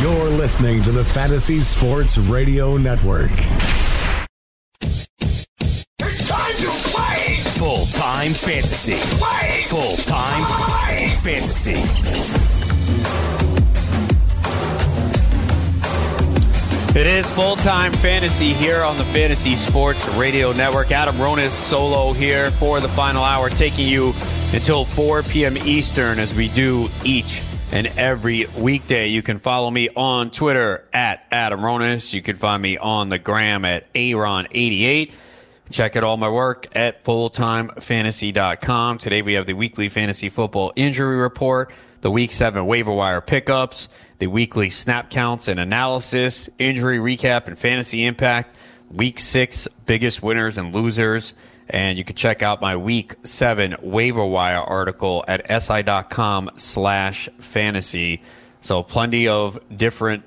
You're listening to the Fantasy Sports Radio Network. It's time to play! Full time fantasy. Play! Full time Play! fantasy. It is full time fantasy here on the Fantasy Sports Radio Network. Adam Ronis solo here for the final hour, taking you until 4 p.m. Eastern as we do each and every weekday. You can follow me on Twitter at Adam Ronis. You can find me on the gram at Aaron88. Check out all my work at fulltimefantasy.com. Today we have the weekly fantasy football injury report, the week seven waiver wire pickups, the weekly snap counts and analysis, injury recap and fantasy impact, week six biggest winners and losers. And you can check out my week seven waiver wire article at si.com slash fantasy. So plenty of different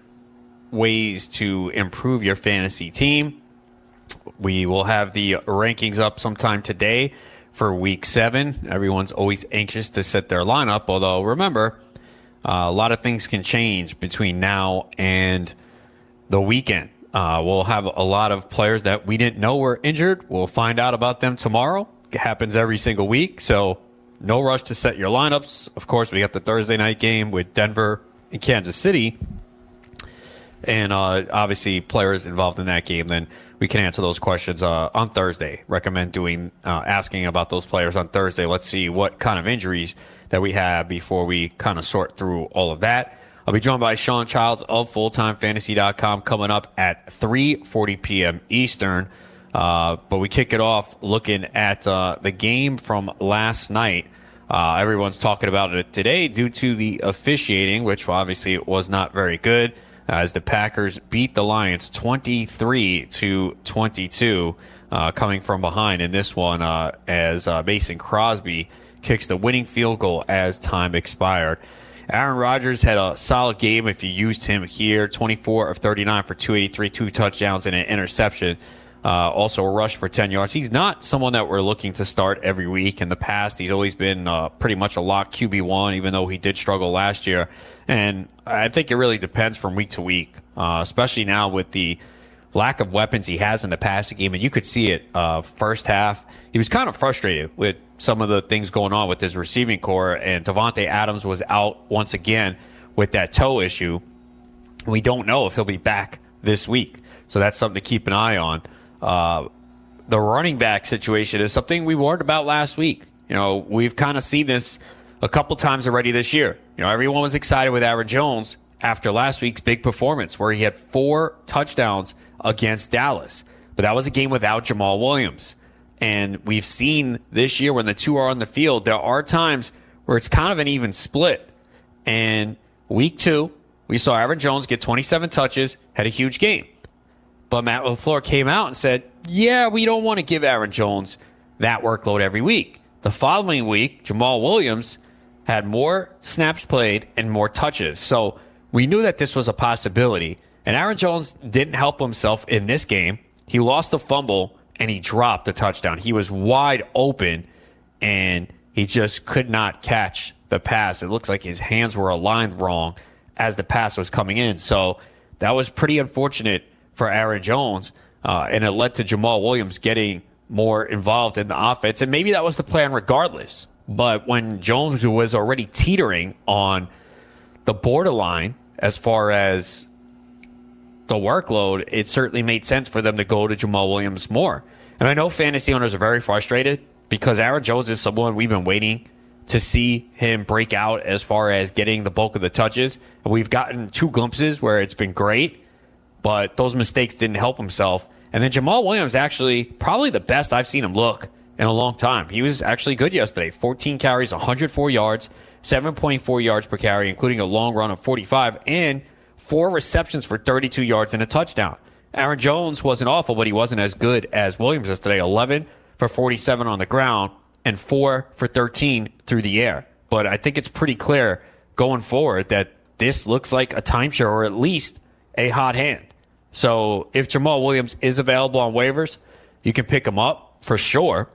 ways to improve your fantasy team. We will have the rankings up sometime today for week seven. Everyone's always anxious to set their lineup, although remember, uh, a lot of things can change between now and the weekend. Uh, we'll have a lot of players that we didn't know were injured. We'll find out about them tomorrow. It happens every single week, so no rush to set your lineups. Of course, we got the Thursday night game with Denver and Kansas City and uh, obviously players involved in that game, then we can answer those questions uh, on Thursday. Recommend doing uh, asking about those players on Thursday. Let's see what kind of injuries that we have before we kind of sort through all of that. I'll be joined by Sean Childs of FullTimeFantasy.com coming up at 3:40 p.m. Eastern. Uh, but we kick it off looking at uh, the game from last night. Uh, everyone's talking about it today due to the officiating, which obviously was not very good as the Packers beat the Lions 23 to 22, uh, coming from behind in this one uh, as uh, Mason Crosby kicks the winning field goal as time expired. Aaron Rodgers had a solid game if you used him here 24 of 39 for 283, two touchdowns, and an interception. Uh, also a rush for 10 yards. He's not someone that we're looking to start every week. In the past, he's always been uh, pretty much a lock QB1, even though he did struggle last year. And I think it really depends from week to week, uh, especially now with the lack of weapons he has in the passing game. And you could see it uh, first half. He was kind of frustrated with some of the things going on with his receiving core. And Davante Adams was out once again with that toe issue. We don't know if he'll be back this week. So that's something to keep an eye on. Uh, the running back situation is something we warned about last week. You know, we've kind of seen this a couple times already this year. You know, everyone was excited with Aaron Jones after last week's big performance where he had four touchdowns against Dallas. But that was a game without Jamaal Williams. And we've seen this year when the two are on the field, there are times where it's kind of an even split. And week two, we saw Aaron Jones get 27 touches, had a huge game. But Matt LaFleur came out and said, yeah, we don't want to give Aaron Jones that workload every week. The following week, Jamaal Williams had more snaps played and more touches. So we knew that this was a possibility. And Aaron Jones didn't help himself in this game. He lost a fumble and he dropped a touchdown. He was wide open and he just could not catch the pass. It looks like his hands were aligned wrong as the pass was coming in. So that was pretty unfortunate for Aaron Jones. Uh, and it led to Jamaal Williams getting more involved in the offense. And maybe that was the plan regardless. But when Jones was already teetering on the borderline as far as the workload, it certainly made sense for them to go to Jamaal Williams more. And I know fantasy owners are very frustrated because Aaron Jones is someone we've been waiting to see him break out as far as getting the bulk of the touches. And we've gotten two glimpses where it's been great, but those mistakes didn't help himself. And then Jamaal Williams actually probably the best I've seen him look in a long time. He was actually good yesterday. 14 carries, 104 yards, 7.4 yards per carry, including a long run of 45 and four receptions for 32 yards and a touchdown. Aaron Jones wasn't awful, but he wasn't as good as Williams yesterday. 11 for 47 on the ground and 4 for 13 through the air. But I think it's pretty clear going forward that this looks like a timeshare or at least a hot hand. So if Jamaal Williams is available on waivers, you can pick him up for sure.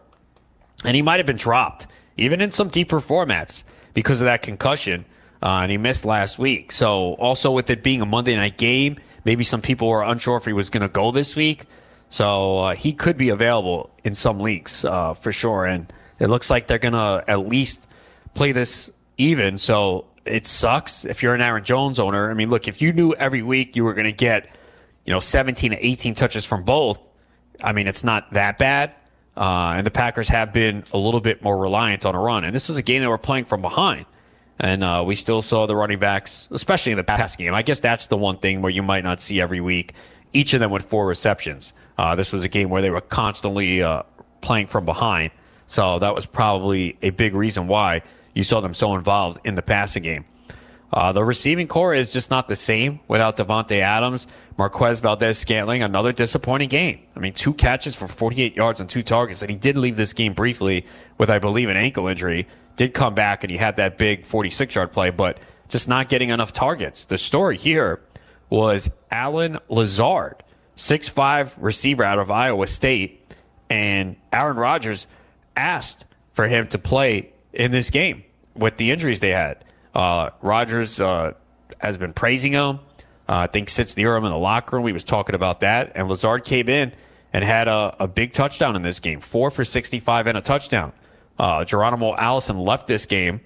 And he might have been dropped, even in some deeper formats, because of that concussion. Uh, and he missed last week. So, also with it being a Monday night game, maybe some people were unsure if he was going to go this week. So, uh, he could be available in some leagues uh, for sure. And it looks like they're going to at least play this even. So, it sucks if you're an Aaron Jones owner. I mean, look, if you knew every week you were going to get, you know, 17 to 18 touches from both, I mean, it's not that bad. Uh, and the Packers have been a little bit more reliant on a run. And this was a game that we're playing from behind. And uh, we still saw the running backs, especially in the pass game. I guess that's the one thing where you might not see every week. Each of them with four receptions. Uh, this was a game where they were constantly uh, playing from behind. So that was probably a big reason why you saw them so involved in the passing game. Uh, the receiving core is just not the same without Davante Adams, Marquez Valdes-Scantling. Another disappointing game. I mean, two catches for 48 yards on two targets, and he did leave this game briefly with, I believe, an ankle injury. Did come back and he had that big 46 yard play, but just not getting enough targets. The story here was Allen Lazard, six-five receiver out of Iowa State, and Aaron Rodgers asked for him to play in this game with the injuries they had. Uh, Rodgers uh, has been praising him. Uh, I think sits near him in the locker room. We was talking about that, and Lazard came in and had a, a big touchdown in this game, four for 65 and a touchdown. Uh, Geronimo Allison left this game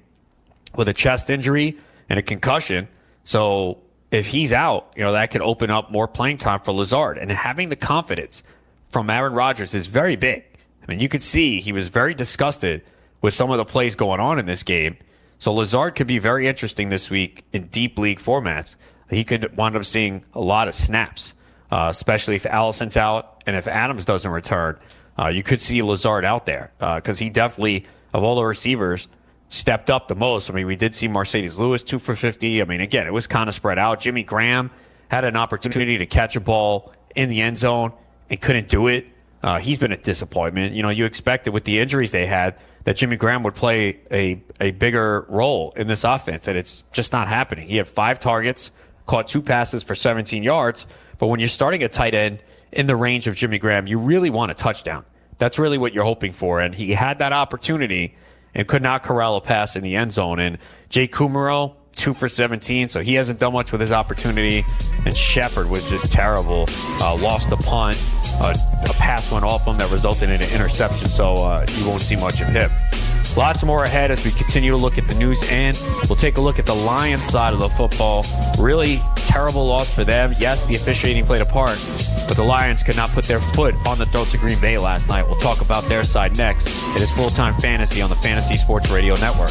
with a chest injury and a concussion. So if he's out, you know that could open up more playing time for Lazard. And having the confidence from Aaron Rodgers is very big. I mean, you could see he was very disgusted with some of the plays going on in this game so Lazard could be very interesting this week in deep league formats. He could wind up seeing a lot of snaps, uh, especially if Allison's out and if Adams doesn't return. Uh, you could see Lazard out there because uh, he definitely, of all the receivers, stepped up the most. I mean, we did see Marcedes Lewis two for 50. I mean, again, it was kind of spread out. Jimmy Graham had an opportunity to catch a ball in the end zone and couldn't do it. Uh, he's been a disappointment. You know, you expected with the injuries they had that Jimmy Graham would play a, a bigger role in this offense, and it's just not happening. He had five targets, caught two passes for 17 yards, but when you're starting a tight end in the range of Jimmy Graham, you really want a touchdown. That's really what you're hoping for, and he had that opportunity and could not corral a pass in the end zone. And Jake Kumerow, two for 17, so he hasn't done much with his opportunity. And Shepard was just terrible, uh, lost a punt. Uh, a pass went off him that resulted in an interception, so uh, you won't see much of him. Lots more ahead as we continue to look at the news, and we'll take a look at the Lions side of the football. Really terrible loss for them. Yes, the officiating played a part, but the Lions could not put their foot on the throats of Green Bay last night. We'll talk about their side next. It is full time fantasy on the Fantasy Sports Radio Network.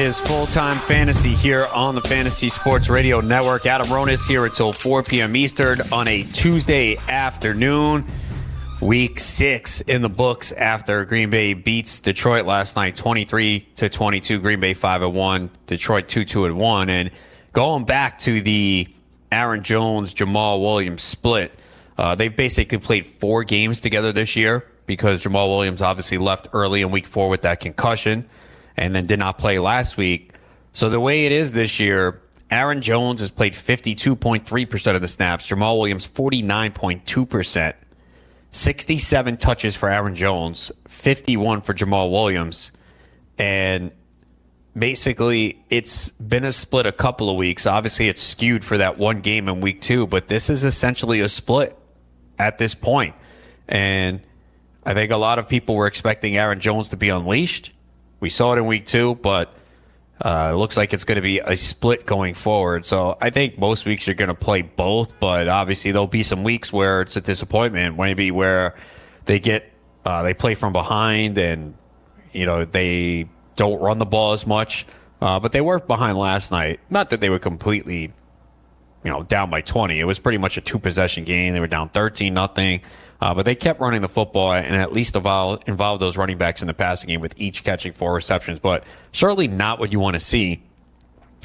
Is full time fantasy here on the Fantasy Sports Radio Network. Adam Ronis here until 4 p.m. Eastern on a Tuesday afternoon. Week six in the books after Green Bay beats Detroit last night 23 to 22. Green Bay 5 and 1, Detroit 2 2 and 1. And going back to the Aaron Jones Jamaal Williams split, uh, they basically played four games together this year because Jamaal Williams obviously left early in week four with that concussion and then did not play last week. So the way it is this year, Aaron Jones has played 52.3% of the snaps, Jamaal Williams 49.2%, 67 touches for Aaron Jones, 51 for Jamaal Williams. And basically, it's been a split a couple of weeks. Obviously, it's skewed for that one game in week two, but this is essentially a split at this point. And I think a lot of people were expecting Aaron Jones to be unleashed. We saw it in week two, but uh, it looks like it's going to be a split going forward. So I think most weeks you're going to play both, but obviously there'll be some weeks where it's a disappointment, maybe where they get uh, they play from behind and you know they don't run the ball as much. Uh, but they were behind last night. Not that they were completely, you know, down by 20. It was pretty much a two possession game. They were down 13 nothing. Uh, but they kept running the football and at least involved, involved those running backs in the passing game with each catching four receptions. But certainly not what you want to see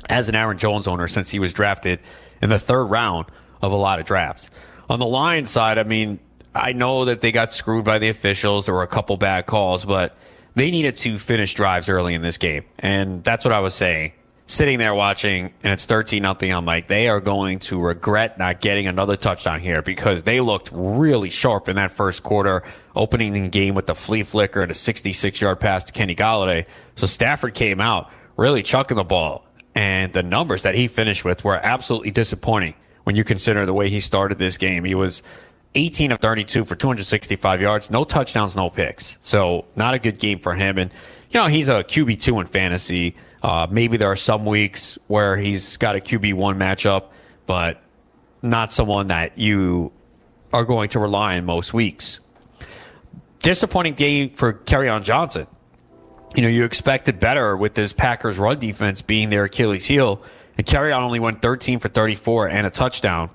as an Aaron Jones owner since he was drafted in the third round of a lot of drafts. On the Lions side, I mean, I know that they got screwed by the officials. There were a couple bad calls, but they needed to finish drives early in this game. And that's what I was saying sitting there watching and it's 13 nothing. I'm like they are going to regret not getting another touchdown here because they looked really sharp in that first quarter opening the game with the flea flicker and a 66 yard pass to kenny golladay so stafford came out really chucking the ball and the numbers that he finished with were absolutely disappointing when you consider the way he started this game. He was 18 of 32 for 265 yards no touchdowns no picks. So not a good game for him. And you know he's a qb2 in fantasy uh, maybe there are some weeks where he's got a QB1 matchup, but not someone that you are going to rely on most weeks. Disappointing game for Kerryon Johnson. You know, you expected better with this Packers run defense being their Achilles heel. And Kerryon only went 13 for 34 and a touchdown.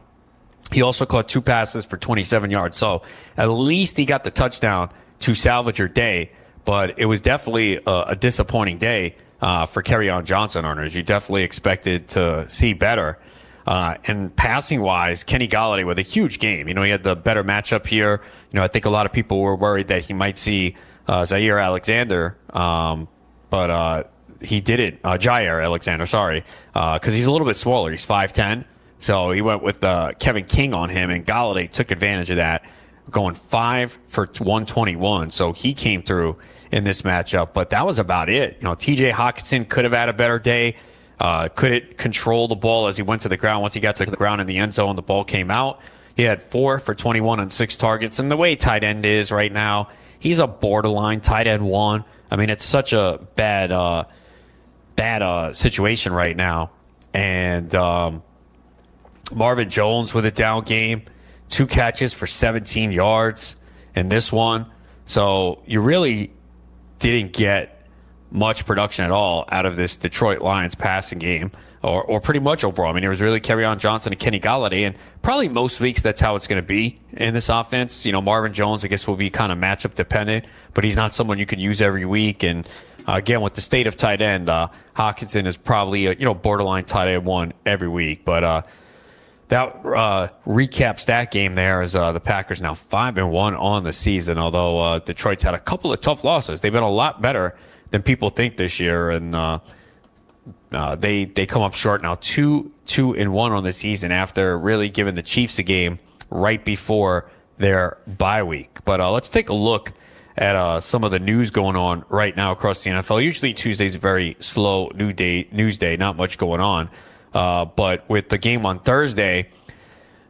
He also caught two passes for 27 yards. So at least he got the touchdown to salvage your day. But it was definitely a, a disappointing day uh, for Kerryon Johnson owners. You definitely expected to see better. Uh, and passing wise, Kenny Golladay with a huge game. You know, he had the better matchup here. You know, I think a lot of people were worried that he might see uh, Zaire Alexander, um, but uh, he didn't. Uh, Jaire Alexander, sorry, because uh, he's a little bit smaller. He's 5'10. So he went with uh, Kevin King on him, and Golladay took advantage of that, going five for 121. So he came through in this matchup. But that was about it. You know, TJ Hockenson could have had a better day. Uh, could it control the ball as he went to the ground? Once he got to the ground in the end zone, the ball came out. He had four for 21 on six targets. And the way tight end is right now, he's a borderline tight end one. I mean, it's such a bad, uh, bad uh, situation right now. And um, Marvin Jones with a down game, two catches for 17 yards in this one. So you really didn't get much production at all out of this Detroit Lions passing game. Or, or pretty much overall. I mean, it was really Kerryon Johnson and Kenny Golladay, and probably most weeks that's how it's going to be in this offense. You know, Marvin Jones, I guess, will be kind of matchup dependent, but he's not someone you can use every week. And uh, again, with the state of tight end, uh, Hockenson is probably a, you know borderline tight end one every week. But uh, that uh, recaps that game there as uh, the Packers now five and one on the season. Although uh, Detroit's had a couple of tough losses, they've been a lot better than people think this year, and uh, they they come up short now, two two and one on the season after really giving the Chiefs a game right before their bye week. But uh, let's take a look at uh, some of the news going on right now across the NFL. Usually Tuesday's a very slow new day news day, not much going on. Uh, but with the game on Thursday,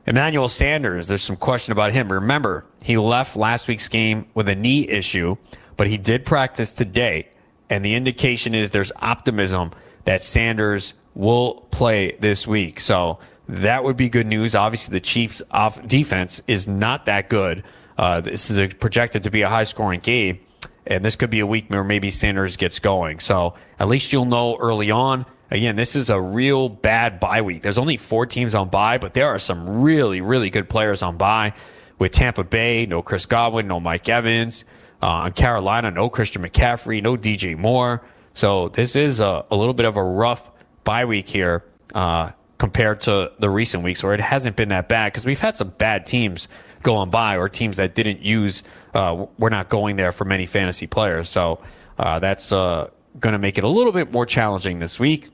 Emmanuel Sanders, there's some question about him. Remember, he left last week's game with a knee issue, but he did practice today, and the indication is there's optimism that Sanders will play this week. So that would be good news. Obviously, the Chiefs' off defense is not that good. Uh, this is a, projected to be a high scoring game, and this could be a week where maybe Sanders gets going. So at least you'll know early on. Again, this is a real bad bye week. There's only four teams on bye, but there are some really, really good players on bye. With Tampa Bay, no Chris Godwin, no Mike Evans. Uh, on Carolina, no Christian McCaffrey, no DJ Moore. So this is a, a little bit of a rough bye week here uh, compared to the recent weeks where it hasn't been that bad because we've had some bad teams going by or teams that didn't use, uh, we're not going there for many fantasy players. So uh, that's uh, going to make it a little bit more challenging this week.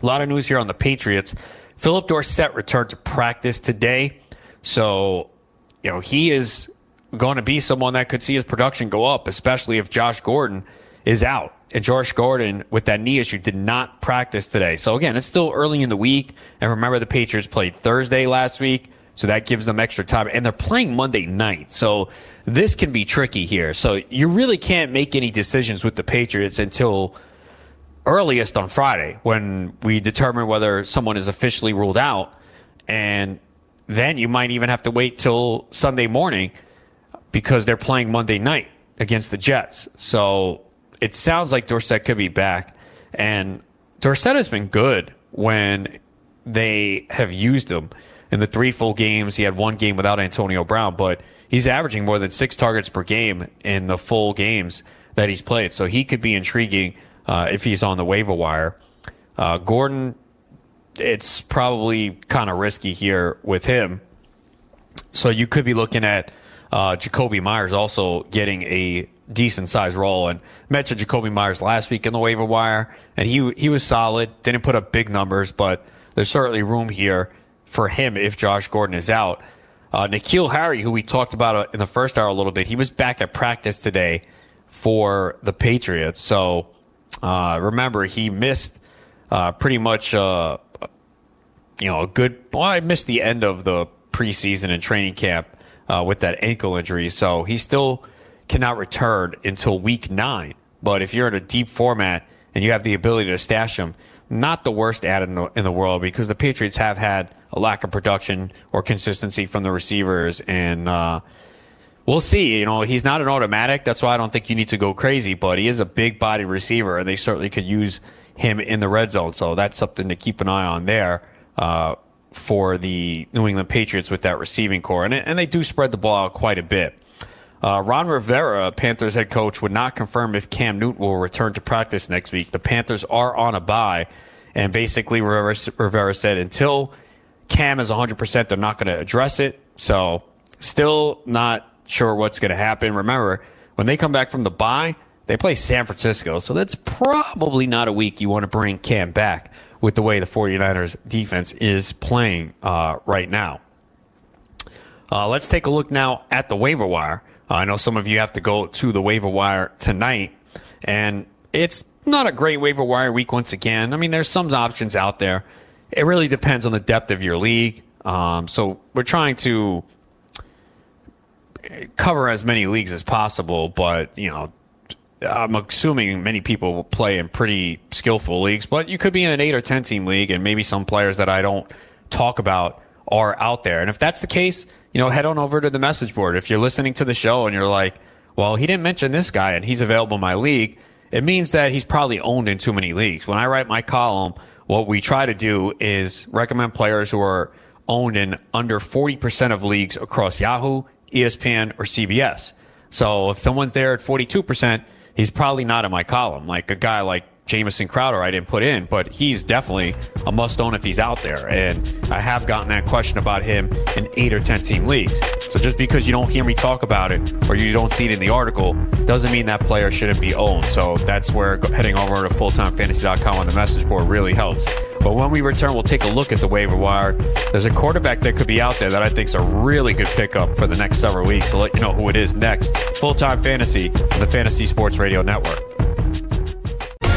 A lot of news here on the Patriots. Phillip Dorsett returned to practice today. So, you know, he is going to be someone that could see his production go up, especially if Josh Gordon is out and Josh Gordon with that knee issue did not practice today. So again, it's still early in the week. And remember, the Patriots played Thursday last week. So that gives them extra time. And they're playing Monday night. So this can be tricky here. So you really can't make any decisions with the Patriots until earliest on Friday when we determine whether someone is officially ruled out. And then you might even have to wait till Sunday morning because they're playing Monday night against the Jets. So it sounds like Dorsett could be back. And Dorsett has been good when they have used him in the three full games. He had one game without Antonio Brown, but he's averaging more than six targets per game in the full games that he's played. So he could be intriguing uh, if he's on the waiver wire. Uh, Gordon, it's probably kind of risky here with him. So you could be looking at uh, Jakobi Meyers also getting a decent sized role. And mentioned Jakobi Meyers last week in the waiver wire, and he he was solid. Didn't put up big numbers, but there's certainly room here for him if Josh Gordon is out. Uh, N'Keal Harry, who we talked about uh, in the first hour a little bit, he was back at practice today for the Patriots. So uh, remember, he missed uh, pretty much, uh, you know, a good. Well, I missed the end of the preseason and training camp uh, with that ankle injury. So he still cannot return until week nine. But if you're in a deep format and you have the ability to stash him, not the worst ad in the, in the world because the Patriots have had a lack of production or consistency from the receivers. And uh, we'll see. You know, he's not an automatic. That's why I don't think you need to go crazy, but he is a big body receiver, and they certainly could use him in the red zone. So that's something to keep an eye on there. Uh, for the New England Patriots with that receiving core. And, and they do spread the ball out quite a bit. Uh, Ron Rivera, Panthers head coach, would not confirm if Cam Newton will return to practice next week. The Panthers are on a bye, and basically Rivera, Rivera said until Cam is 100%, they're not going to address it. So, still not sure what's going to happen. Remember, when they come back from the bye, they play San Francisco. So, that's probably not a week you want to bring Cam back with the way the 49ers defense is playing uh, right now. Uh, let's take a look now at the waiver wire. Uh, I know some of you have to go to the waiver wire tonight, and it's not a great waiver wire week once again. I mean, there's some options out there. It really depends on the depth of your league. Um, so we're trying to cover as many leagues as possible, but you know, I'm assuming many people will play in pretty skillful leagues, but you could be in an eight or 10 team league, and maybe some players that I don't talk about are out there. And if that's the case, you know, head on over to the message board. If you're listening to the show and you're like, well, he didn't mention this guy and he's available in my league, it means that he's probably owned in too many leagues. When I write my column, what we try to do is recommend players who are owned in under 40% of leagues across Yahoo, ESPN, or CBS. So if someone's there at 42%, he's probably not in my column. Like a guy like Jamison Crowder, I didn't put in, but he's definitely a must own if he's out there. And I have gotten that question about him in eight or 10 team leagues. So just because you don't hear me talk about it or you don't see it in the article doesn't mean that player shouldn't be owned. So that's where heading over to fulltimefantasy.com on the message board really helps. But when we return, we'll take a look at the waiver wire. There's a quarterback that could be out there that I think is a really good pickup for the next several weeks. I'll let you know who it is next. Full time fantasy on the Fantasy Sports Radio Network.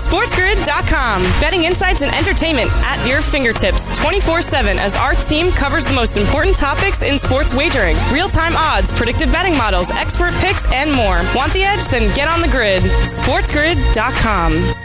SportsGrid.com. Betting insights and entertainment at your fingertips 24 7 as our team covers the most important topics in sports wagering real time odds, predictive betting models, expert picks, and more. Want the edge? Then get on the grid. SportsGrid.com.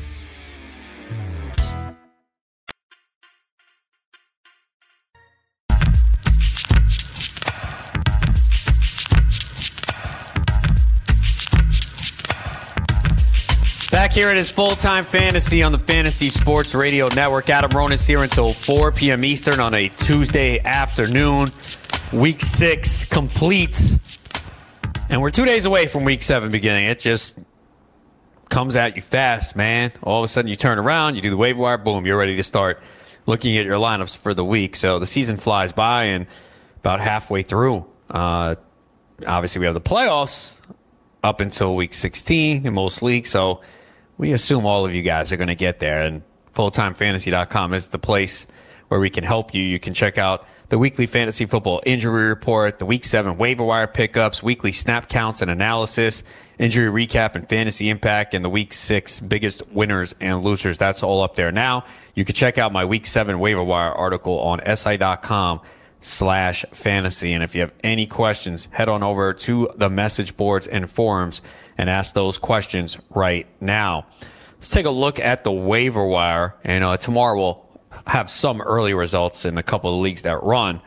Back here it is full time fantasy on the Fantasy Sports Radio Network. Adam Ronis here until 4 p.m. Eastern on a Tuesday afternoon. Week six completes. And we're two days away from week seven beginning. It just comes at you fast, man. All of a sudden you turn around, you do the wave wire, boom, you're ready to start looking at your lineups for the week. So the season flies by and about halfway through. Uh, obviously, we have the playoffs up until week 16 in most leagues. So we assume all of you guys are going to get there. And fulltimefantasy.com is the place where we can help you. You can check out the weekly fantasy football injury report, the week seven waiver wire pickups, weekly snap counts and analysis, injury recap and fantasy impact, and the week six biggest winners and losers. That's all up there now. You can check out my week seven waiver wire article on si.com slash fantasy. And if you have any questions, head on over to the message boards and forums and ask those questions right now. Let's take a look at the waiver wire. And uh, tomorrow we'll have some early results in a couple of leagues that run.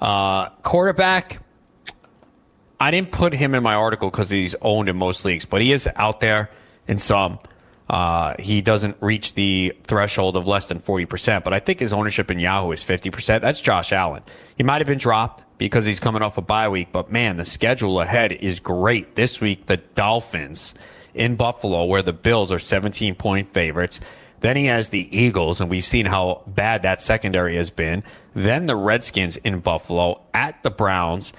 Uh, quarterback, I didn't put him in my article because he's owned in most leagues, but he is out there in some. Uh, he doesn't reach the threshold of less than 40%, but I think his ownership in Yahoo is 50%. That's Josh Allen. He might have been dropped because he's coming off a bye week, but man, the schedule ahead is great. This week, the Dolphins in Buffalo, where the Bills are 17 point favorites. Then he has the Eagles, and we've seen how bad that secondary has been. Then the Redskins in Buffalo, at the Browns,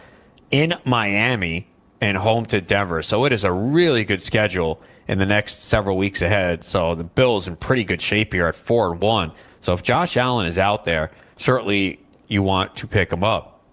in Miami, and home to Denver. So it is a really good schedule in the next several weeks ahead. So the Bills in pretty good shape here at four and one. So if Josh Allen is out there, certainly you want to pick him up.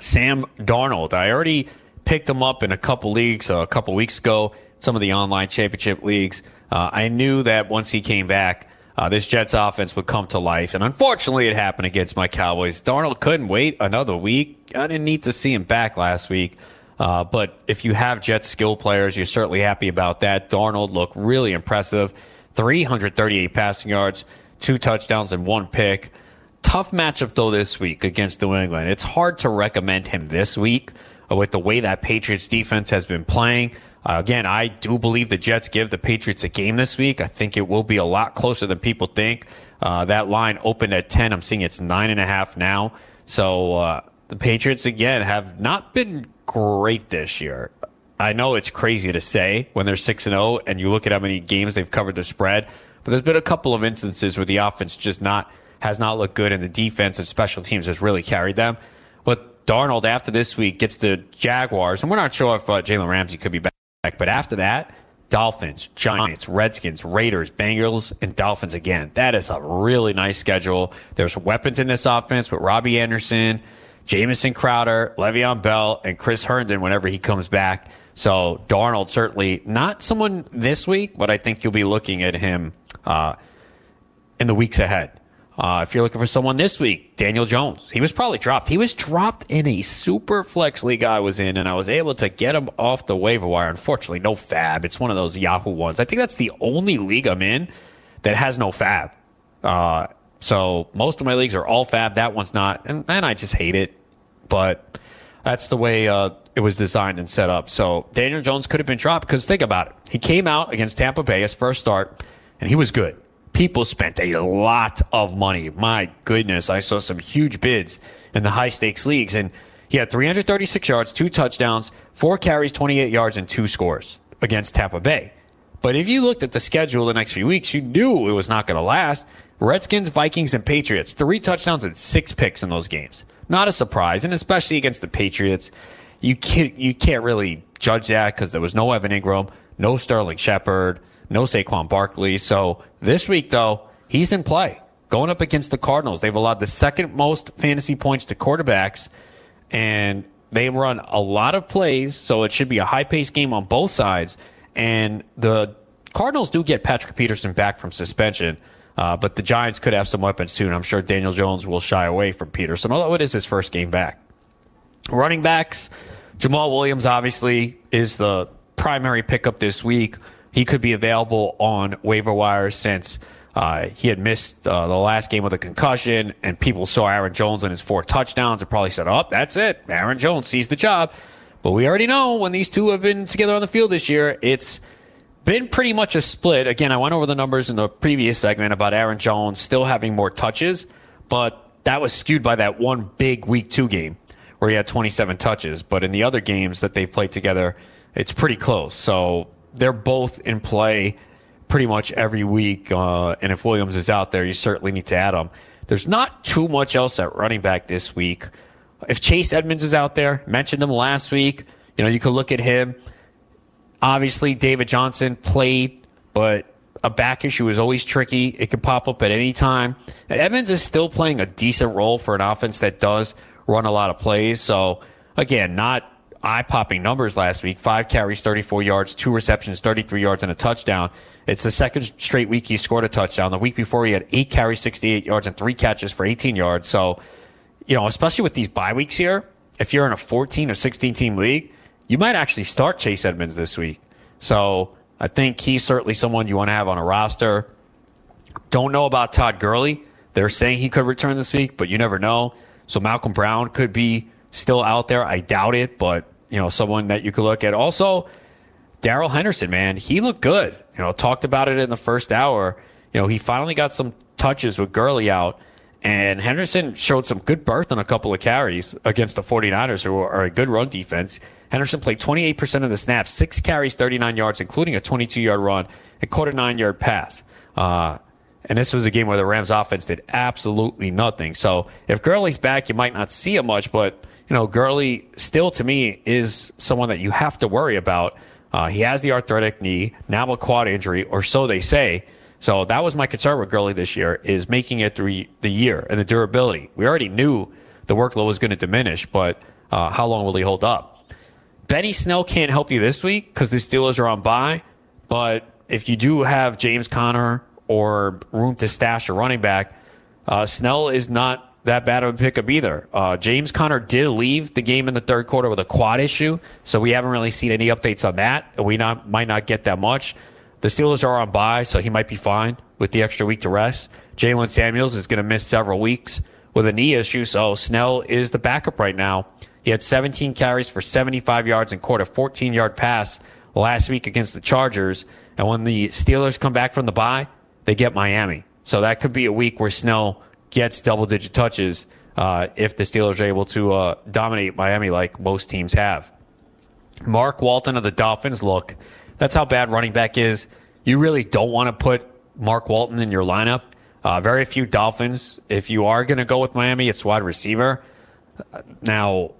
Sam Darnold, I already picked him up in a couple leagues uh, a couple weeks ago, some of the online championship leagues. Uh, I knew that once he came back, uh, this Jets offense would come to life. And unfortunately, it happened against my Cowboys. Darnold couldn't wait another week. I didn't need to see him back last week. Uh, but if you have Jets skill players, you're certainly happy about that. Darnold looked really impressive 338 passing yards, two touchdowns, and one pick. Tough matchup, though, this week against New England. It's hard to recommend him this week uh, with the way that Patriots defense has been playing. Uh, again, I do believe the Jets give the Patriots a game this week. I think it will be a lot closer than people think. Uh, that line opened at 10. I'm seeing it's nine and a half now. So uh, the Patriots, again, have not been great this year. I know it's crazy to say when they're 6 and 0 and you look at how many games they've covered the spread, but there's been a couple of instances where the offense just not has not looked good and the defense and special teams has really carried them. But Darnold after this week gets the Jaguars, and we're not sure if uh, Jalen Ramsey could be back, but after that, Dolphins, Giants, Redskins, Raiders, Bengals, and Dolphins again. That is a really nice schedule. There's weapons in this offense with Robbie Anderson, Jamison Crowder, Le'Veon Bell, and Chris Herndon whenever he comes back. So Darnold certainly not someone this week, but I think you'll be looking at him uh, in the weeks ahead. Uh, if you're looking for someone this week, Daniel Jones. He was probably dropped. He was dropped in a super flex league I was in, and I was able to get him off the waiver wire. Unfortunately, no FAAB. It's one of those Yahoo ones. I think that's the only league I'm in that has no FAAB. Uh, so most of my leagues are all FAAB. That one's not, and, and I just hate it. But that's the way uh, it was designed and set up. So Daniel Jones could have been dropped because think about it. He came out against Tampa Bay his first start, and he was good people spent a lot of money. My goodness, I saw some huge bids in the high stakes leagues, and he had 336 yards, two touchdowns, four carries, 28 yards, and two scores against Tampa Bay. But if you looked at the schedule the next few weeks, you knew it was not going to last. Redskins, Vikings, and Patriots, three touchdowns and six picks in those games. Not a surprise, and especially against the Patriots, you can't you can't really judge that because there was no Evan Engram, no Sterling Shepard no Saquon Barkley. So this week, though, he's in play. Going up against the Cardinals, they've allowed the second most fantasy points to quarterbacks, and they run a lot of plays, so it should be a high paced game on both sides. And the Cardinals do get Patrick Peterson back from suspension, uh, but the Giants could have some weapons too, and I'm sure Daniel Jones will shy away from Peterson, although it is his first game back. Running backs, Jamaal Williams obviously is the primary pickup this week. He could be available on waiver wire since uh, he had missed uh, the last game with a concussion, and people saw Aaron Jones and his four touchdowns and probably said, "Oh, that's it. Aaron Jones sees the job." But we already know when these two have been together on the field this year, it's been pretty much a split. Again, I went over the numbers in the previous segment about Aaron Jones still having more touches, but that was skewed by that one big week two game where he had 27 touches. But in the other games that they've played together, it's pretty close. So they're both in play pretty much every week. Uh, and if Williams is out there, you certainly need to add him. There's not too much else at running back this week. If Chase Edmonds is out there, mentioned him last week, you know, you could look at him. Obviously, David Johnson played, but a back issue is always tricky. It can pop up at any time. And Edmonds is still playing a decent role for an offense that does run a lot of plays. So again, not eye popping numbers last week. Five carries, 34 yards, two receptions, 33 yards, and a touchdown. It's the second straight week he scored a touchdown. The week before he had eight carries, 68 yards, and three catches for 18 yards. So, you know, especially with these bye weeks here, if you're in a 14 or 16 team league, you might actually start Chase Edmonds this week. So I think he's certainly someone you want to have on a roster. Don't know about Todd Gurley. They're saying he could return this week, but you never know. So Malcolm Brown could be still out there. I doubt it, but you know, someone that you could look at. Also, Darrell Henderson, man, he looked good. You know, talked about it in the first hour. You know, he finally got some touches with Gurley out, and Henderson showed some good birth on a couple of carries against the 49ers, who are a good run defense. Henderson played 28% of the snaps, six carries, 39 yards, including a 22 yard run, and caught a nine yard pass. Uh, and this was a game where the Rams offense did absolutely nothing. So if Gurley's back, you might not see him much, but you know, Gurley still to me is someone that you have to worry about. Uh, he has the arthritic knee, now a quad injury, or so they say. So that was my concern with Gurley this year is making it through the year and the durability. We already knew the workload was going to diminish, but uh, how long will he hold up? Benny Snell can't help you this week because the Steelers are on bye. But if you do have James Conner or room to stash a running back, uh, Snell is not that bad of a pickup either. Uh, James Conner did leave the game in the third quarter with a quad issue, so we haven't really seen any updates on that. And we not might not get that much. The Steelers are on bye, so he might be fine with the extra week to rest. Jaylen Samuels is going to miss several weeks with a knee issue, so Snell is the backup right now. He had 17 carries for 75 yards and caught a 14 yard pass last week against the Chargers. And when the Steelers come back from the bye, they get Miami. So that could be a week where Snell gets double digit touches uh, if the Steelers are able to uh, dominate Miami like most teams have. Mark Walton of the Dolphins, look, that's how bad running back is. You really don't want to put Mark Walton in your lineup. Uh, very few Dolphins. If you are going to go with Miami, it's wide receiver. Now,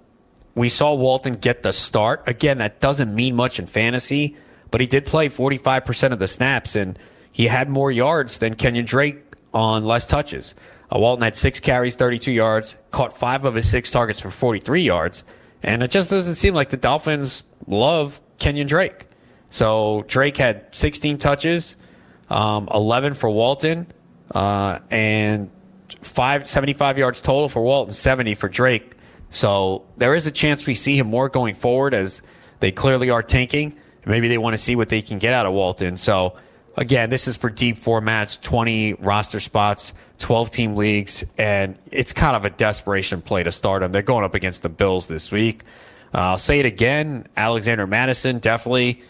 we saw Walton get the start. Again, that doesn't mean much in fantasy, but he did play 45% of the snaps, and he had more yards than Kenyan Drake on less touches. Uh, Walton had six carries, 32 yards, caught five of his six targets for 43 yards. And it just doesn't seem like the Dolphins love Kenyan Drake. So Drake had 16 touches, um, 11 for Walton, uh, and five, 75 yards total for Walton, 70 for Drake. So there is a chance we see him more going forward as they clearly are tanking. Maybe they want to see what they can get out of Walton. So Again, this is for deep formats, 20 roster spots, 12 team leagues, and it's kind of a desperation play to start them. They're going up against the Bills this week. Uh, I'll say it again Alexander Mattison, definitely.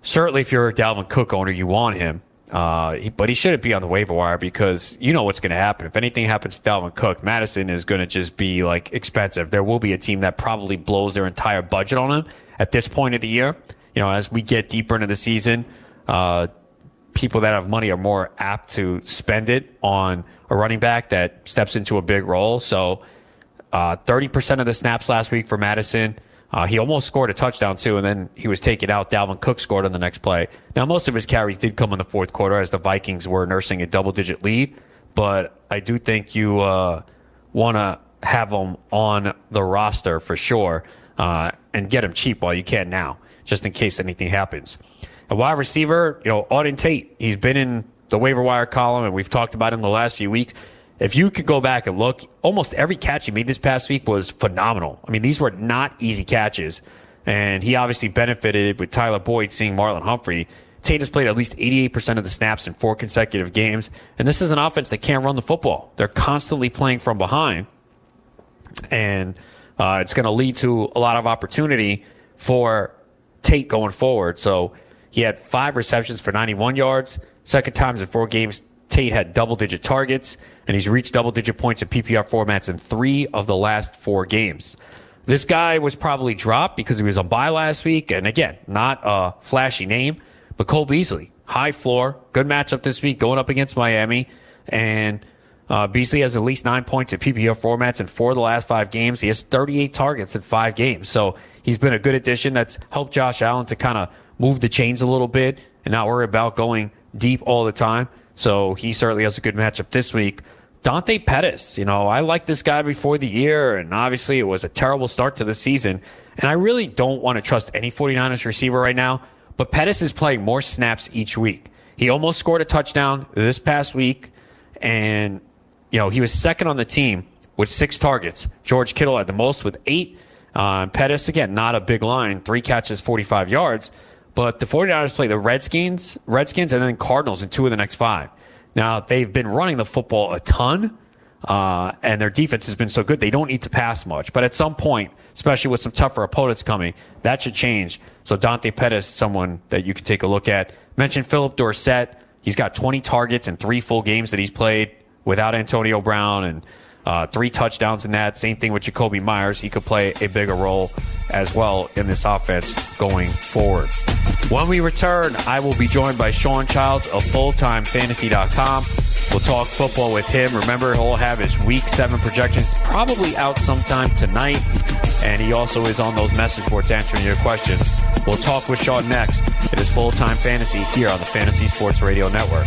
Certainly, if you're a Dalvin Cook owner, you want him. Uh, he, but he shouldn't be on the waiver wire because you know what's going to happen. If anything happens to Dalvin Cook, Mattison is going to just be like expensive. There will be a team that probably blows their entire budget on him at this point of the year. You know, as we get deeper into the season, uh, people that have money are more apt to spend it on a running back that steps into a big role. So, uh, 30% of the snaps last week for Mattison. Uh, he almost scored a touchdown too, and then he was taken out. Dalvin Cook scored on the next play. Now, most of his carries did come in the fourth quarter as the Vikings were nursing a double digit lead, but I do think you uh, want to have him on the roster for sure uh, and get him cheap while you can now, just in case anything happens. A wide receiver, you know, Auden Tate, he's been in the waiver wire column, and we've talked about him the last few weeks. If you could go back and look, almost every catch he made this past week was phenomenal. I mean, these were not easy catches. And he obviously benefited with Tyler Boyd seeing Marlon Humphrey. Tate has played at least 88% of the snaps in four consecutive games. And this is an offense that can't run the football. They're constantly playing from behind. And uh, it's going to lead to a lot of opportunity for Tate going forward. So he had five receptions for 91 yards. Second times in four games, Tate had double digit targets, and he's reached double digit points in PPR formats in three of the last four games. This guy was probably dropped because he was on bye last week. And again, not a flashy name, but Cole Beasley, high floor, good matchup this week going up against Miami. And uh, Beasley has at least nine points in PPR formats in four of the last five games. He has 38 targets in five games. So he's been a good addition that's helped Josh Allen to kind of move the chains a little bit and not worry about going deep all the time. So he certainly has a good matchup this week. Dante Pettis, you know, I liked this guy before the year, and obviously it was a terrible start to the season. And I really don't want to trust any 49ers receiver right now, but Pettis is playing more snaps each week. He almost scored a touchdown this past week, and, you know, he was second on the team with six targets. George Kittle had the most with eight. Uh, Pettis, again, not a big line, three catches, 45 yards. But the 49ers play the Redskins, Redskins, and then Cardinals in two of the next five. Now, they've been running the football a ton, uh, and their defense has been so good, they don't need to pass much. But at some point, especially with some tougher opponents coming, that should change. So Dante Pettis, someone that you can take a look at. Mentioned Phillip Dorsett. He's got 20 targets in three full games that he's played without Antonio Brown and uh, three touchdowns in that. Same thing with Jakobi Meyers. He could play a bigger role as well in this offense going forward. When we return, I will be joined by Sean Childs of FullTimeFantasy.com. We'll talk football with him. Remember, he'll have his week seven projections probably out sometime tonight. And he also is on those message boards answering your questions. We'll talk with Sean next. It is Full Time Fantasy here on the Fantasy Sports Radio Network.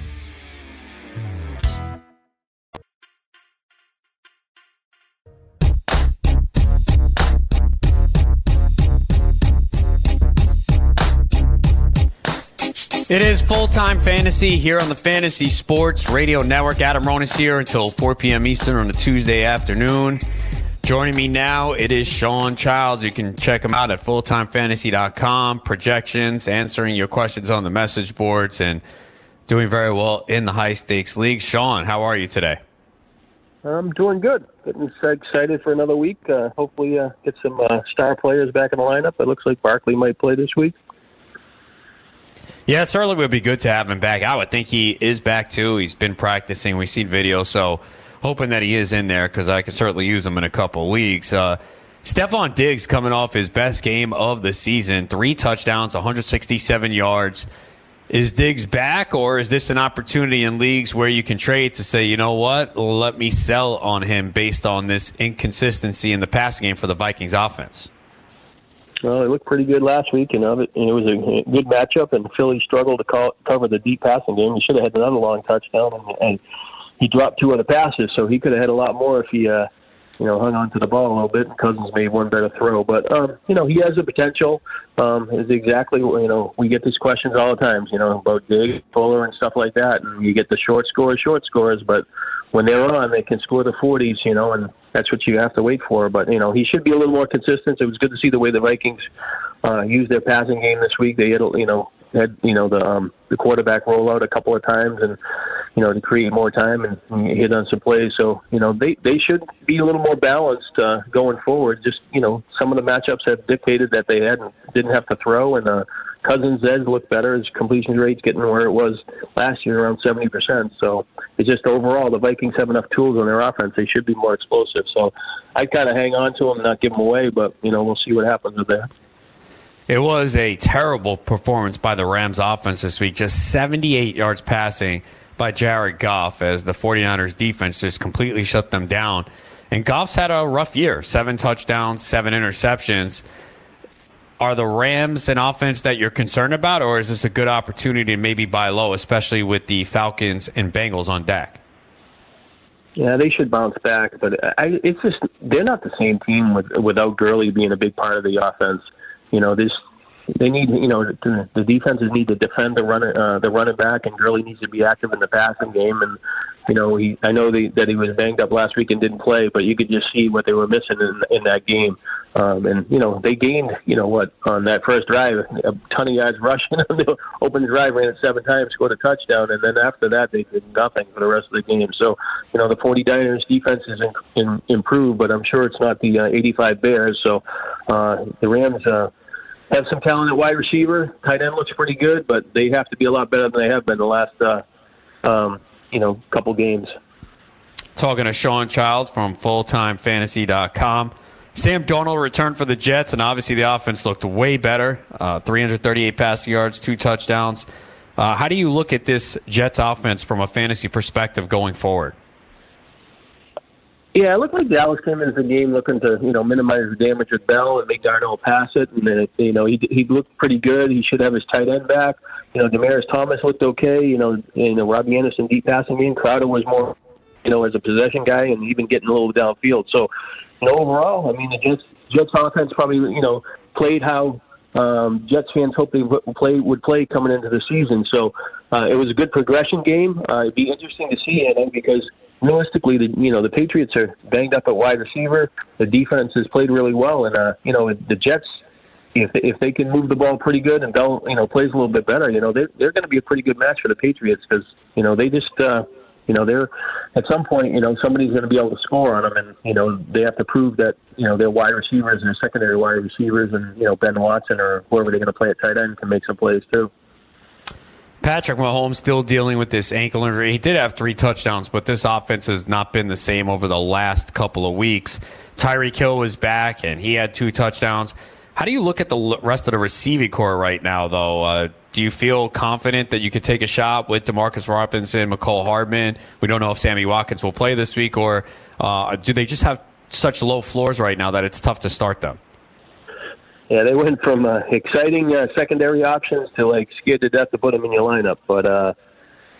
It is full time fantasy here on the Fantasy Sports Radio Network. Adam Ronis here until 4 p.m. Eastern on a Tuesday afternoon. Joining me now, it is Sean Childs. You can check him out at fulltimefantasy.com, projections, answering your questions on the message boards, and doing very well in the high stakes league. Sean, how are you today? I'm doing good. Getting excited for another week. Uh, hopefully, uh, get some uh, star players back in the lineup. It looks like Barkley might play this week. Yeah, it certainly would be good to have him back. I would think he is back too. He's been practicing. We've seen videos, so hoping that he is in there because I could certainly use him in a couple leagues. Uh, Stefon Diggs coming off his best game of the season, three touchdowns, 167 yards. Is Diggs back, or is this an opportunity in leagues where you can trade to say, you know what, let me sell on him based on this inconsistency in the passing game for the Vikings offense? Well, it looked pretty good last week, and it was a good matchup. And Philly struggled to call, cover the deep passing game. He should have had another long touchdown, and, and he dropped two other passes, so he could have had a lot more if he, uh, you know, hung on to the ball a little bit. And Cousins made one better throw, but um, you know, he has the potential. Um, is exactly you know we get these questions all the times, you know, about Dig Fuller and stuff like that, and you get the short scores, short scores, but when they're on, they can score the 40s, you know, and that's what you have to wait for. But you know, he should be a little more consistent. It was good to see the way the Vikings uh, used their passing game this week. They had, you know, had you know the um, the quarterback rollout a couple of times and you know to create more time and, hit on some plays. So you know they they should be a little more balanced uh, going forward. Just you know some of the matchups have dictated that they hadn't didn't have to throw and. Uh, Cousins' edge looked better. His completion rate's getting where it was last year, around 70%. So it's just overall, the Vikings have enough tools on their offense. They should be more explosive. So I kind of hang on to them and not give them away, but, you know, we'll see what happens with that. It was a terrible performance by the Rams offense this week. Just 78 yards passing by Jared Goff as the 49ers defense just completely shut them down. And Goff's had a rough year seven touchdowns, seven interceptions. Are the Rams an offense that you're concerned about, or is this a good opportunity to maybe buy low, especially with the Falcons and Bengals on deck? Yeah, they should bounce back, but I, it's just they're not the same team with, without Gurley being a big part of the offense. You know, this they need you know the, the defenses need to defend the run uh, the running back, and Gurley needs to be active in the passing game. And you know, he I know they, that he was banged up last week and didn't play, but you could just see what they were missing in in that game. Um, and you know, they gained you know what on that first drive a ton of yards rushing. the open drive ran it seven times, scored a touchdown, and then after that they did nothing for the rest of the game. So you know, the 49ers defense is in, in, improved, but I'm sure it's not the uh, 85 Bears. So uh, the Rams. Uh, have some talent at wide receiver. Tight end looks pretty good, but they have to be a lot better than they have been the last, uh, um, you know, couple games. Talking to Sean Childs from FullTimeFantasy.com. Sam Darnold returned for the Jets, and obviously the offense looked way better. Uh, 338 passing yards, two touchdowns. Uh, how do you look at this Jets offense from a fantasy perspective going forward? Yeah, it looked like Dallas came into the game looking to you know minimize the damage with Bell and make Darnold pass it, and then you know he he looked pretty good. He should have his tight end back. You know, Demaryius Thomas looked okay. You know, you know Robbie Anderson deep passing game. Crowder was more you know as a possession guy and even getting a little downfield. So you know overall, I mean the Jets Jets offense probably you know played how um, Jets fans hoped they would play would play coming into the season. So uh, it was a good progression game. Uh, it'd be interesting to see it because realistically, the you know the Patriots are banged up at wide receiver. The defense has played really well, and uh, you know the Jets, if if they can move the ball pretty good and Bell you know plays a little bit better, you know they're they're going to be a pretty good match for the Patriots because you know they just. Uh, you know, they're at some point, you know, somebody's going to be able to score on them, and you know, they have to prove that you know their wide receivers, and their secondary wide receivers, and you know, Ben Watson or whoever they're going to play at tight end can make some plays too. Patrick Mahomes still dealing with this ankle injury. He did have three touchdowns, but this offense has not been the same over the last couple of weeks. Tyreek Hill was back, and he had two touchdowns. How do you look at the rest of the receiving corps right now, though? Uh, do you feel confident that you could take a shot with Demarcus Robinson, Mecole Hardman? We don't know if Sammy Watkins will play this week, or uh, do they just have such low floors right now that it's tough to start them? Yeah, they went from uh, exciting uh, secondary options to like scared to death to put them in your lineup. But uh,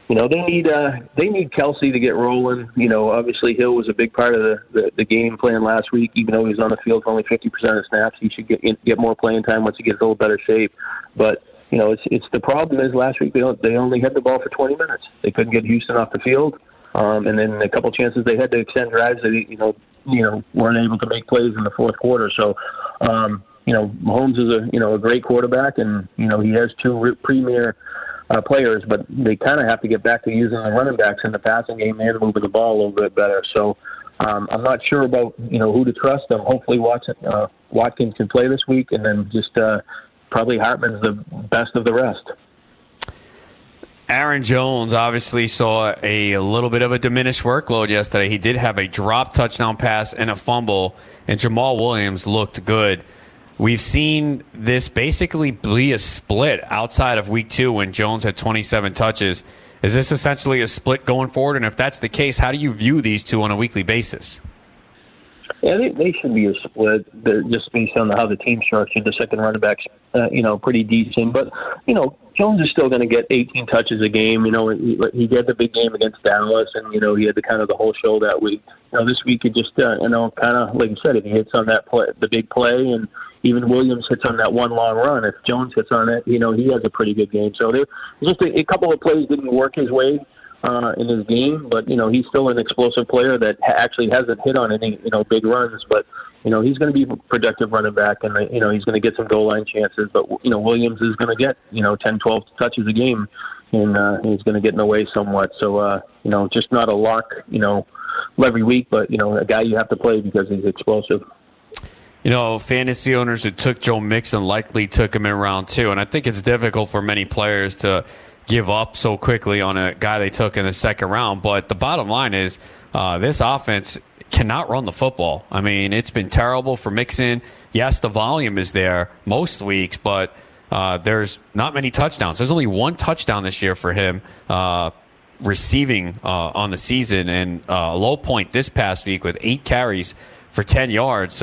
you know they need uh, they need Kelce to get rolling. You know, obviously Hill was a big part of the, the, the game plan last week. Even though he was on the field for only fifty percent of snaps, he should get get more playing time once he gets a little better shape. But you know, it's it's the problem is last week they they only had the ball for twenty minutes. They couldn't get Houston off the field. Um, and then a couple chances they had to extend drives. They, you know, you know weren't able to make plays in the fourth quarter. So, um, you know, Mahomes is a you know a great quarterback, and you know he has two premier uh, players, but they kind of have to get back to using the running backs in the passing game and moving the ball a little bit better. So. Um, I'm not sure about you know who to trust. Um, hopefully Watson, uh, Watkins can play this week, and then just uh, probably Hardman's the best of the rest. Aaron Jones obviously saw a little bit of a diminished workload yesterday. He did have a drop touchdown pass and a fumble, and Jamaal Williams looked good. We've seen this basically be a split outside of week two when Jones had 27 touches. Is this essentially a split going forward? And if that's the case, how do you view these two on a weekly basis? Yeah, they, they should be a split. Just based on how the team structured. The second running backs, uh, you know, pretty decent. But you know, Jones is still going to get 18 touches a game. You know, he, he had the big game against Dallas, and you know, he had the kind of the whole show that week. You know, this week he just, uh, you know, kind of like you said, he hits on that play, the big play, and even Williams hits on that one long run. If Jones hits on it, you know, he has a pretty good game. So there, just a, a couple of plays didn't work his way uh, in his game, but you know he's still an explosive player that actually hasn't hit on any you know big runs. But you know he's going to be a productive running back, and you know he's going to get some goal line chances. But you know Williams is going to get you know 10, 12 touches a game, and uh, he's going to get in the way somewhat. So uh, you know just not a lock, you know, every week, but you know a guy you have to play because he's explosive. You know, fantasy owners who took Joe Mixon likely took him in round two, and I think it's difficult for many players to give up so quickly on a guy they took in the second round. But the bottom line is uh, this offense cannot run the football. I mean, it's been terrible for Mixon. Yes, the volume is there most weeks, but uh, there's not many touchdowns. There's only one touchdown this year for him. Uh, receiving uh, on the season and uh, a low point this past week with eight carries for 10 yards.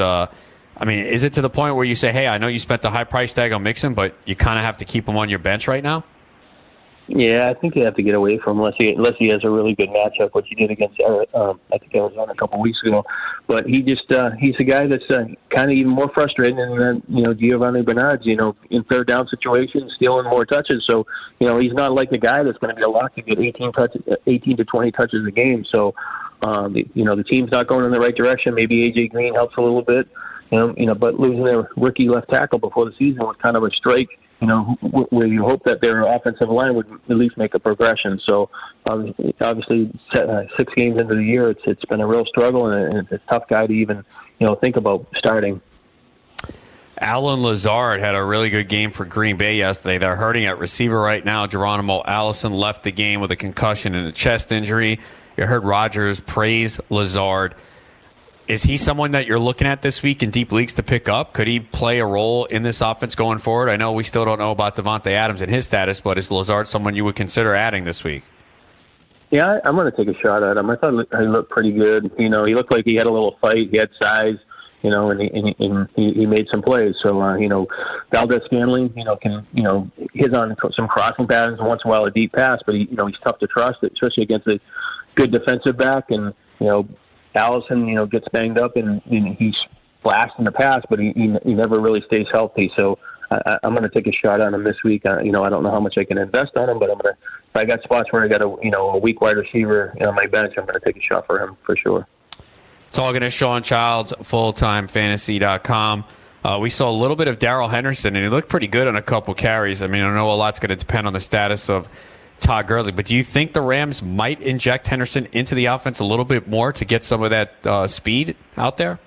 I mean, is it to the point where you say, hey, I know you spent the high price tag on Mixon, but you kind of have to keep him on your bench right now? Yeah, I think you have to get away from unless he unless he has a really good matchup, which he did against um, I think Arizona a couple weeks ago. But he just uh, he's a guy that's uh, kind of even more frustrating than you know Giovani Bernard's. You know, in third down situations, stealing more touches. So you know he's not like the guy that's going to be a lock to get 18 touches, 18 to 20 touches a game. So um, you know the team's not going in the right direction. Maybe AJ Green helps a little bit. Know, you know, but losing their rookie left tackle before the season was kind of a strike you know, where you hope that their offensive line would at least make a progression. So, um, obviously, uh, six games into the year, it's it's been a real struggle, and it's a tough guy to even you know think about starting. Allen Lazard had a really good game for Green Bay yesterday. They're hurting at receiver right now. Geronimo Allison left the game with a concussion and a chest injury. You heard Rodgers praise Lazard. Is he someone that you're looking at this week in deep leagues to pick up? Could he play a role in this offense going forward? I know we still don't know about Davante Adams and his status, but is Lazard someone you would consider adding this week? Yeah, I'm going to take a shot at him. I thought he looked pretty good. You know, he looked like he had a little fight. He had size, you know, and he, and he, he, made some plays. So, uh, you know, Valdes-Scantling, you know, can, you know, hit on some crossing patterns once in a while, a deep pass, but, he, you know, he's tough to trust, especially against a good defensive back. And, you know, Allison, you know, gets banged up and, and he's flashed in the past, but he, he, he never really stays healthy. So I, I'm going to take a shot on him this week. Uh, you know, I don't know how much I can invest on him, but I'm going to. If I got spots where I got a you know a weak wide receiver on my bench, I'm going to take a shot for him for sure. Talking to Sean Childs, fulltimefantasy.com. Uh, we saw a little bit of Darrell Henderson, and he looked pretty good on a couple carries. I mean, I know a lot's going to depend on the status of Todd Gurley. But do you think the Rams might inject Henderson into the offense a little bit more to get some of that uh, speed out there?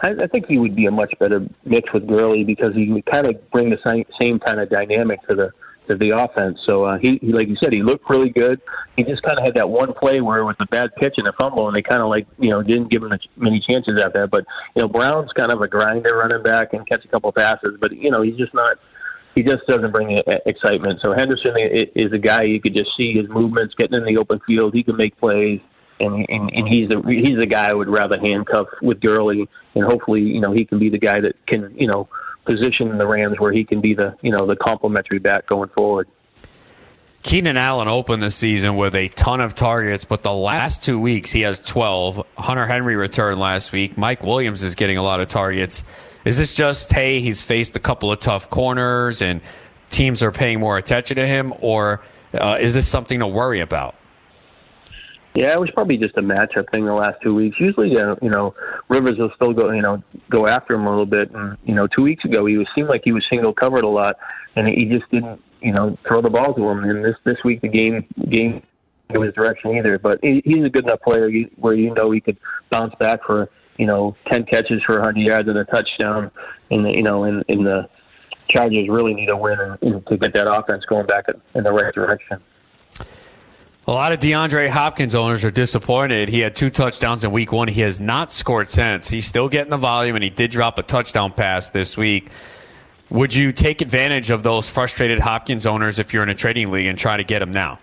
I, I think he would be a much better mix with Gurley because he would kind of bring the same, same kind of dynamic to the to the offense. So uh, he, he, like you said, he looked really good. He just kind of had that one play where it was a bad pitch and a fumble, and they kind of like you know didn't give him many chances after that. But you know Brown's kind of a grinder running back and catch a couple passes, but you know he's just not he just doesn't bring uh, excitement. So Henderson is a guy you could just see his movements, getting in the open field. He can make plays, and and, and he's a he's a guy I would rather handcuff with Gurley, and hopefully you know he can be the guy that can you know position the Rams where he can be the you know the complementary back going forward. Keenan Allen opened the season with a ton of targets, but the last two weeks he has 12. Hunter Henry returned last week. Mike Williams is getting a lot of targets. Is this just, hey, he's faced a couple of tough corners and teams are paying more attention to him, or uh, is this something to worry about? Yeah, it was probably just a matchup thing the last two weeks. Usually, uh, you know, Rivers will still go, you know, go after him a little bit. And you know, two weeks ago he was seemed like he was single covered a lot, and he just didn't, you know, throw the ball to him. And this this week the game game go his direction either. But he, he's a good enough player where you know he could bounce back for you know ten catches for 100 yards and a touchdown. And the, you know, in in the Chargers really need a win and, and to get that offense going back in the right direction. A lot of DeAndre Hopkins owners are disappointed. He had two touchdowns in week one. He has not scored since. He's still getting the volume, and he did drop a touchdown pass this week. Would you take advantage of those frustrated Hopkins owners if you're in a trading league and try to get him now?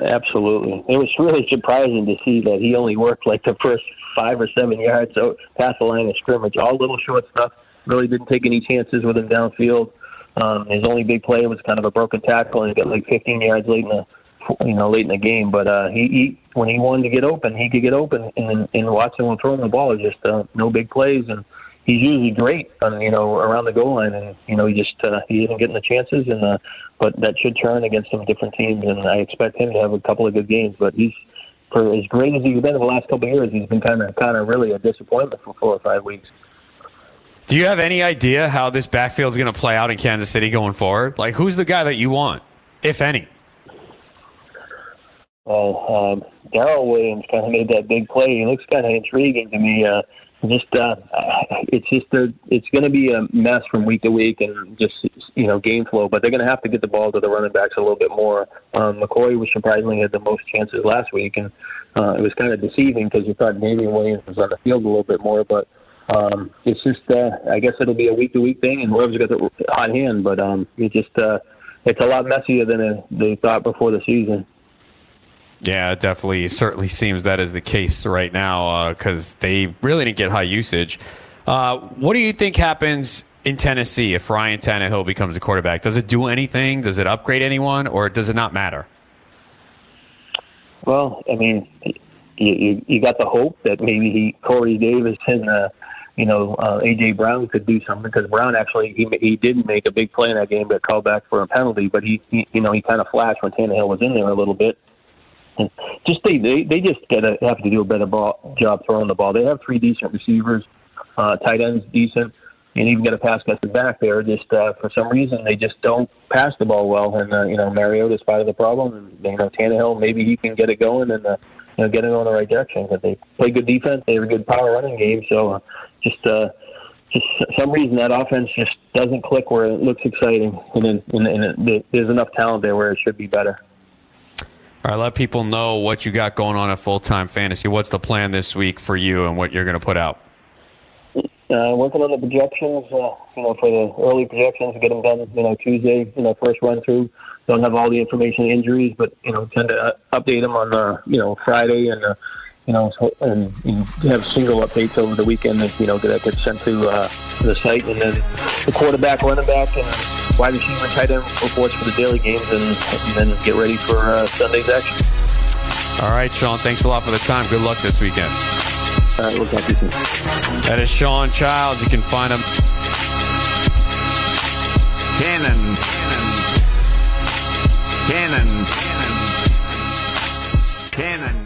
Absolutely. It was really surprising to see that he only worked like the first five or seven yards past the line of scrimmage, all little short stuff. Really didn't take any chances with him downfield. Um, his only big play was kind of a broken tackle, and he got like 15 yards late in the you know, late in the game. But uh, he, he when he wanted to get open, he could get open. And and Watson when throwing the ball is just uh, no big plays, and he's usually great on you know around the goal line. And you know he just uh, he isn't getting the chances, and uh, but that should turn against some different teams. And I expect him to have a couple of good games. But he's for as great as he's been in the last couple of years, he's been kind of kind of really a disappointment for four or five weeks. Do you have any idea how this backfield is going to play out in Kansas City going forward? Like, who's the guy that you want, if any? Well, um, Darrel Williams kind of made that big play. He looks kind of intriguing to me. Uh, just uh, it's just a, it's going to be a mess from week to week and just you know game flow. But they're going to have to get the ball to the running backs a little bit more. Um, McCoy was surprisingly had the most chances last week, and uh, it was kind of deceiving because you thought Damien Williams was on the field a little bit more. But um, it's just uh, I guess it'll be a week to week thing, and whoever's got the hot hand. But um, it just uh, it's a lot messier than they thought before the season. Yeah, it definitely certainly seems that is the case right now because uh, they really didn't get high usage. Uh, what do you think happens in Tennessee if Ryan Tannehill becomes a quarterback? Does it do anything? Does it upgrade anyone, or does it not matter? Well, I mean, you, you, you got the hope that maybe he, Corey Davis and uh, you know uh, AJ Brown could do something because Brown actually he he didn't make a big play in that game, got called back for a penalty, but he, he you know he kind of flashed when Tannehill was in there a little bit just they they, they just gotta have to do a better ball, job throwing the ball. They have three decent receivers, uh, tight ends decent, and even got a pass catcher back there. Just uh, for some reason they just don't pass the ball well. And uh, you know Mariota's part of the problem. And you know Tannehill maybe he can get it going and uh, you know get it on the right direction. But they play good defense. They have a good power running game. So uh, just. Uh, just some reason that offense just doesn't click where it looks exciting, and then and, and it, there's enough talent there where it should be better. All right, let people know what you got going on at Full Time Fantasy. What's the plan this week for you and what you're going to put out? Uh, working on the projections, uh, you know, for the early projections, get them done, you know, Tuesday, you know, first run through. Don't have all the information, injuries, but, you know, tend to uh, update them on, uh, you know, Friday and, uh, you know, and you have single updates over the weekend that, you know, that gets sent to uh, the site. And then the quarterback, running back, and wide receiver and tight end reports for the daily games and, and then get ready for uh, Sunday's action. All right, Sean, thanks a lot for the time. Good luck this weekend. All right, we'll talk to you soon. That is Sean Childs. You can find him. Cannon. Cannon. Cannon. Cannon.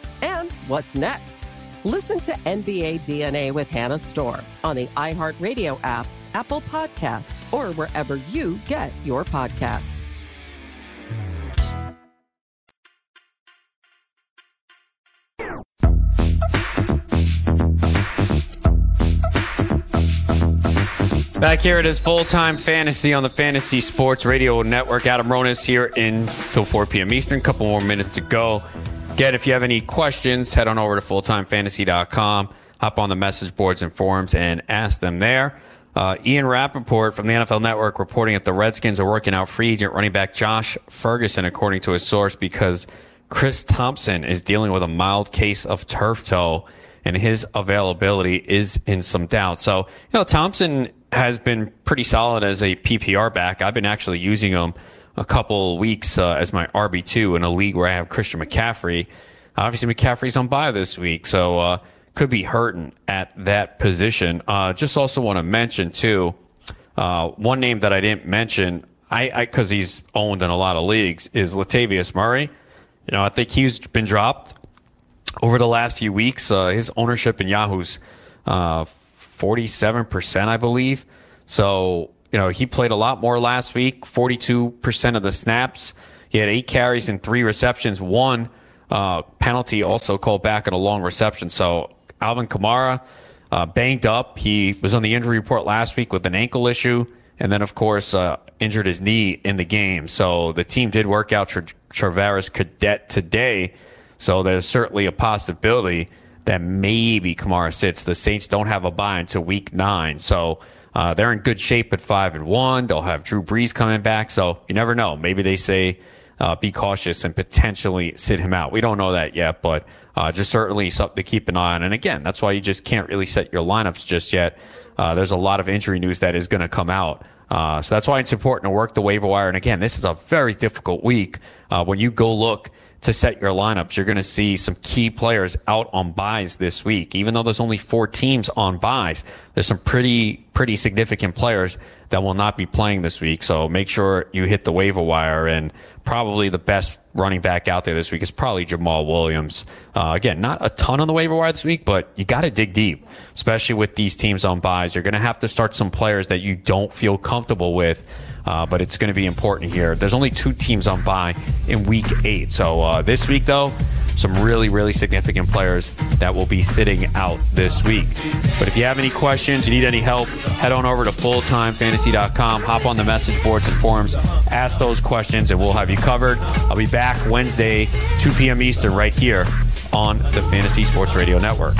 And what's next? Listen to NBA DNA with Hannah Storm on the iHeartRadio app, Apple Podcasts, or wherever you get your podcasts. Back here it is full time fantasy on the Fantasy Sports Radio Network. Adam Ronis here until 4 p.m. Eastern. Couple more minutes to go. Again, if you have any questions, head on over to fulltimefantasy.com, hop on the message boards and forums, and ask them there. Uh, Ian Rapoport from the NFL Network reporting that the Redskins are working out free agent running back Josh Ferguson, according to a source, because Chris Thompson is dealing with a mild case of turf toe and his availability is in some doubt. So, you know, Thompson has been pretty solid as a PPR back. I've been actually using him a couple weeks uh, as my RB2 in a league where I have Christian McCaffrey. Obviously, McCaffrey's on bye this week, so uh, could be hurting at that position. Uh, just also want to mention, too, uh, one name that I didn't mention, I because he's owned in a lot of leagues, is Latavius Murray. You know, I think he's been dropped over the last few weeks. Uh, his ownership in Yahoo's uh, 47%, I believe. So, you know, he played a lot more last week, 42% of the snaps. He had eight carries and three receptions, one uh, penalty also called back on a long reception. So, Alvin Kamara uh, banged up. He was on the injury report last week with an ankle issue. And then, of course, uh, injured his knee in the game. So the team did work out Tra- Travaris Cadet today. So there's certainly a possibility that maybe Kamara sits. The Saints don't have a bye until week nine. So uh, they're in good shape at five and one. They'll have Drew Brees coming back. So you never know. Maybe they say uh, be cautious and potentially sit him out. We don't know that yet, but uh, just certainly something to keep an eye on. And again, that's why you just can't really set your lineups just yet. Uh, there's a lot of injury news that is going to come out. Uh, so that's why it's important to work the waiver wire. And again, this is a very difficult week. Uh, when you go look to set your lineups, you're going to see some key players out on byes this week. Even though there's only four teams on byes, there's some pretty, pretty significant players that will not be playing this week. So make sure you hit the waiver wire and probably the best running back out there this week is probably Jamaal Williams. Uh, again, not a ton on the waiver wire this week, but you got to dig deep, especially with these teams on byes. You're going to have to start some players that you don't feel comfortable with. Uh, but it's going to be important here. There's only two teams on bye in week eight. So uh, this week, though, some really, really significant players that will be sitting out this week. But if you have any questions, you need any help, head on over to fulltimefantasy.com, hop on the message boards and forums, ask those questions, and we'll have you covered. I'll be back Wednesday, 2 p.m. Eastern, right here on the Fantasy Sports Radio Network.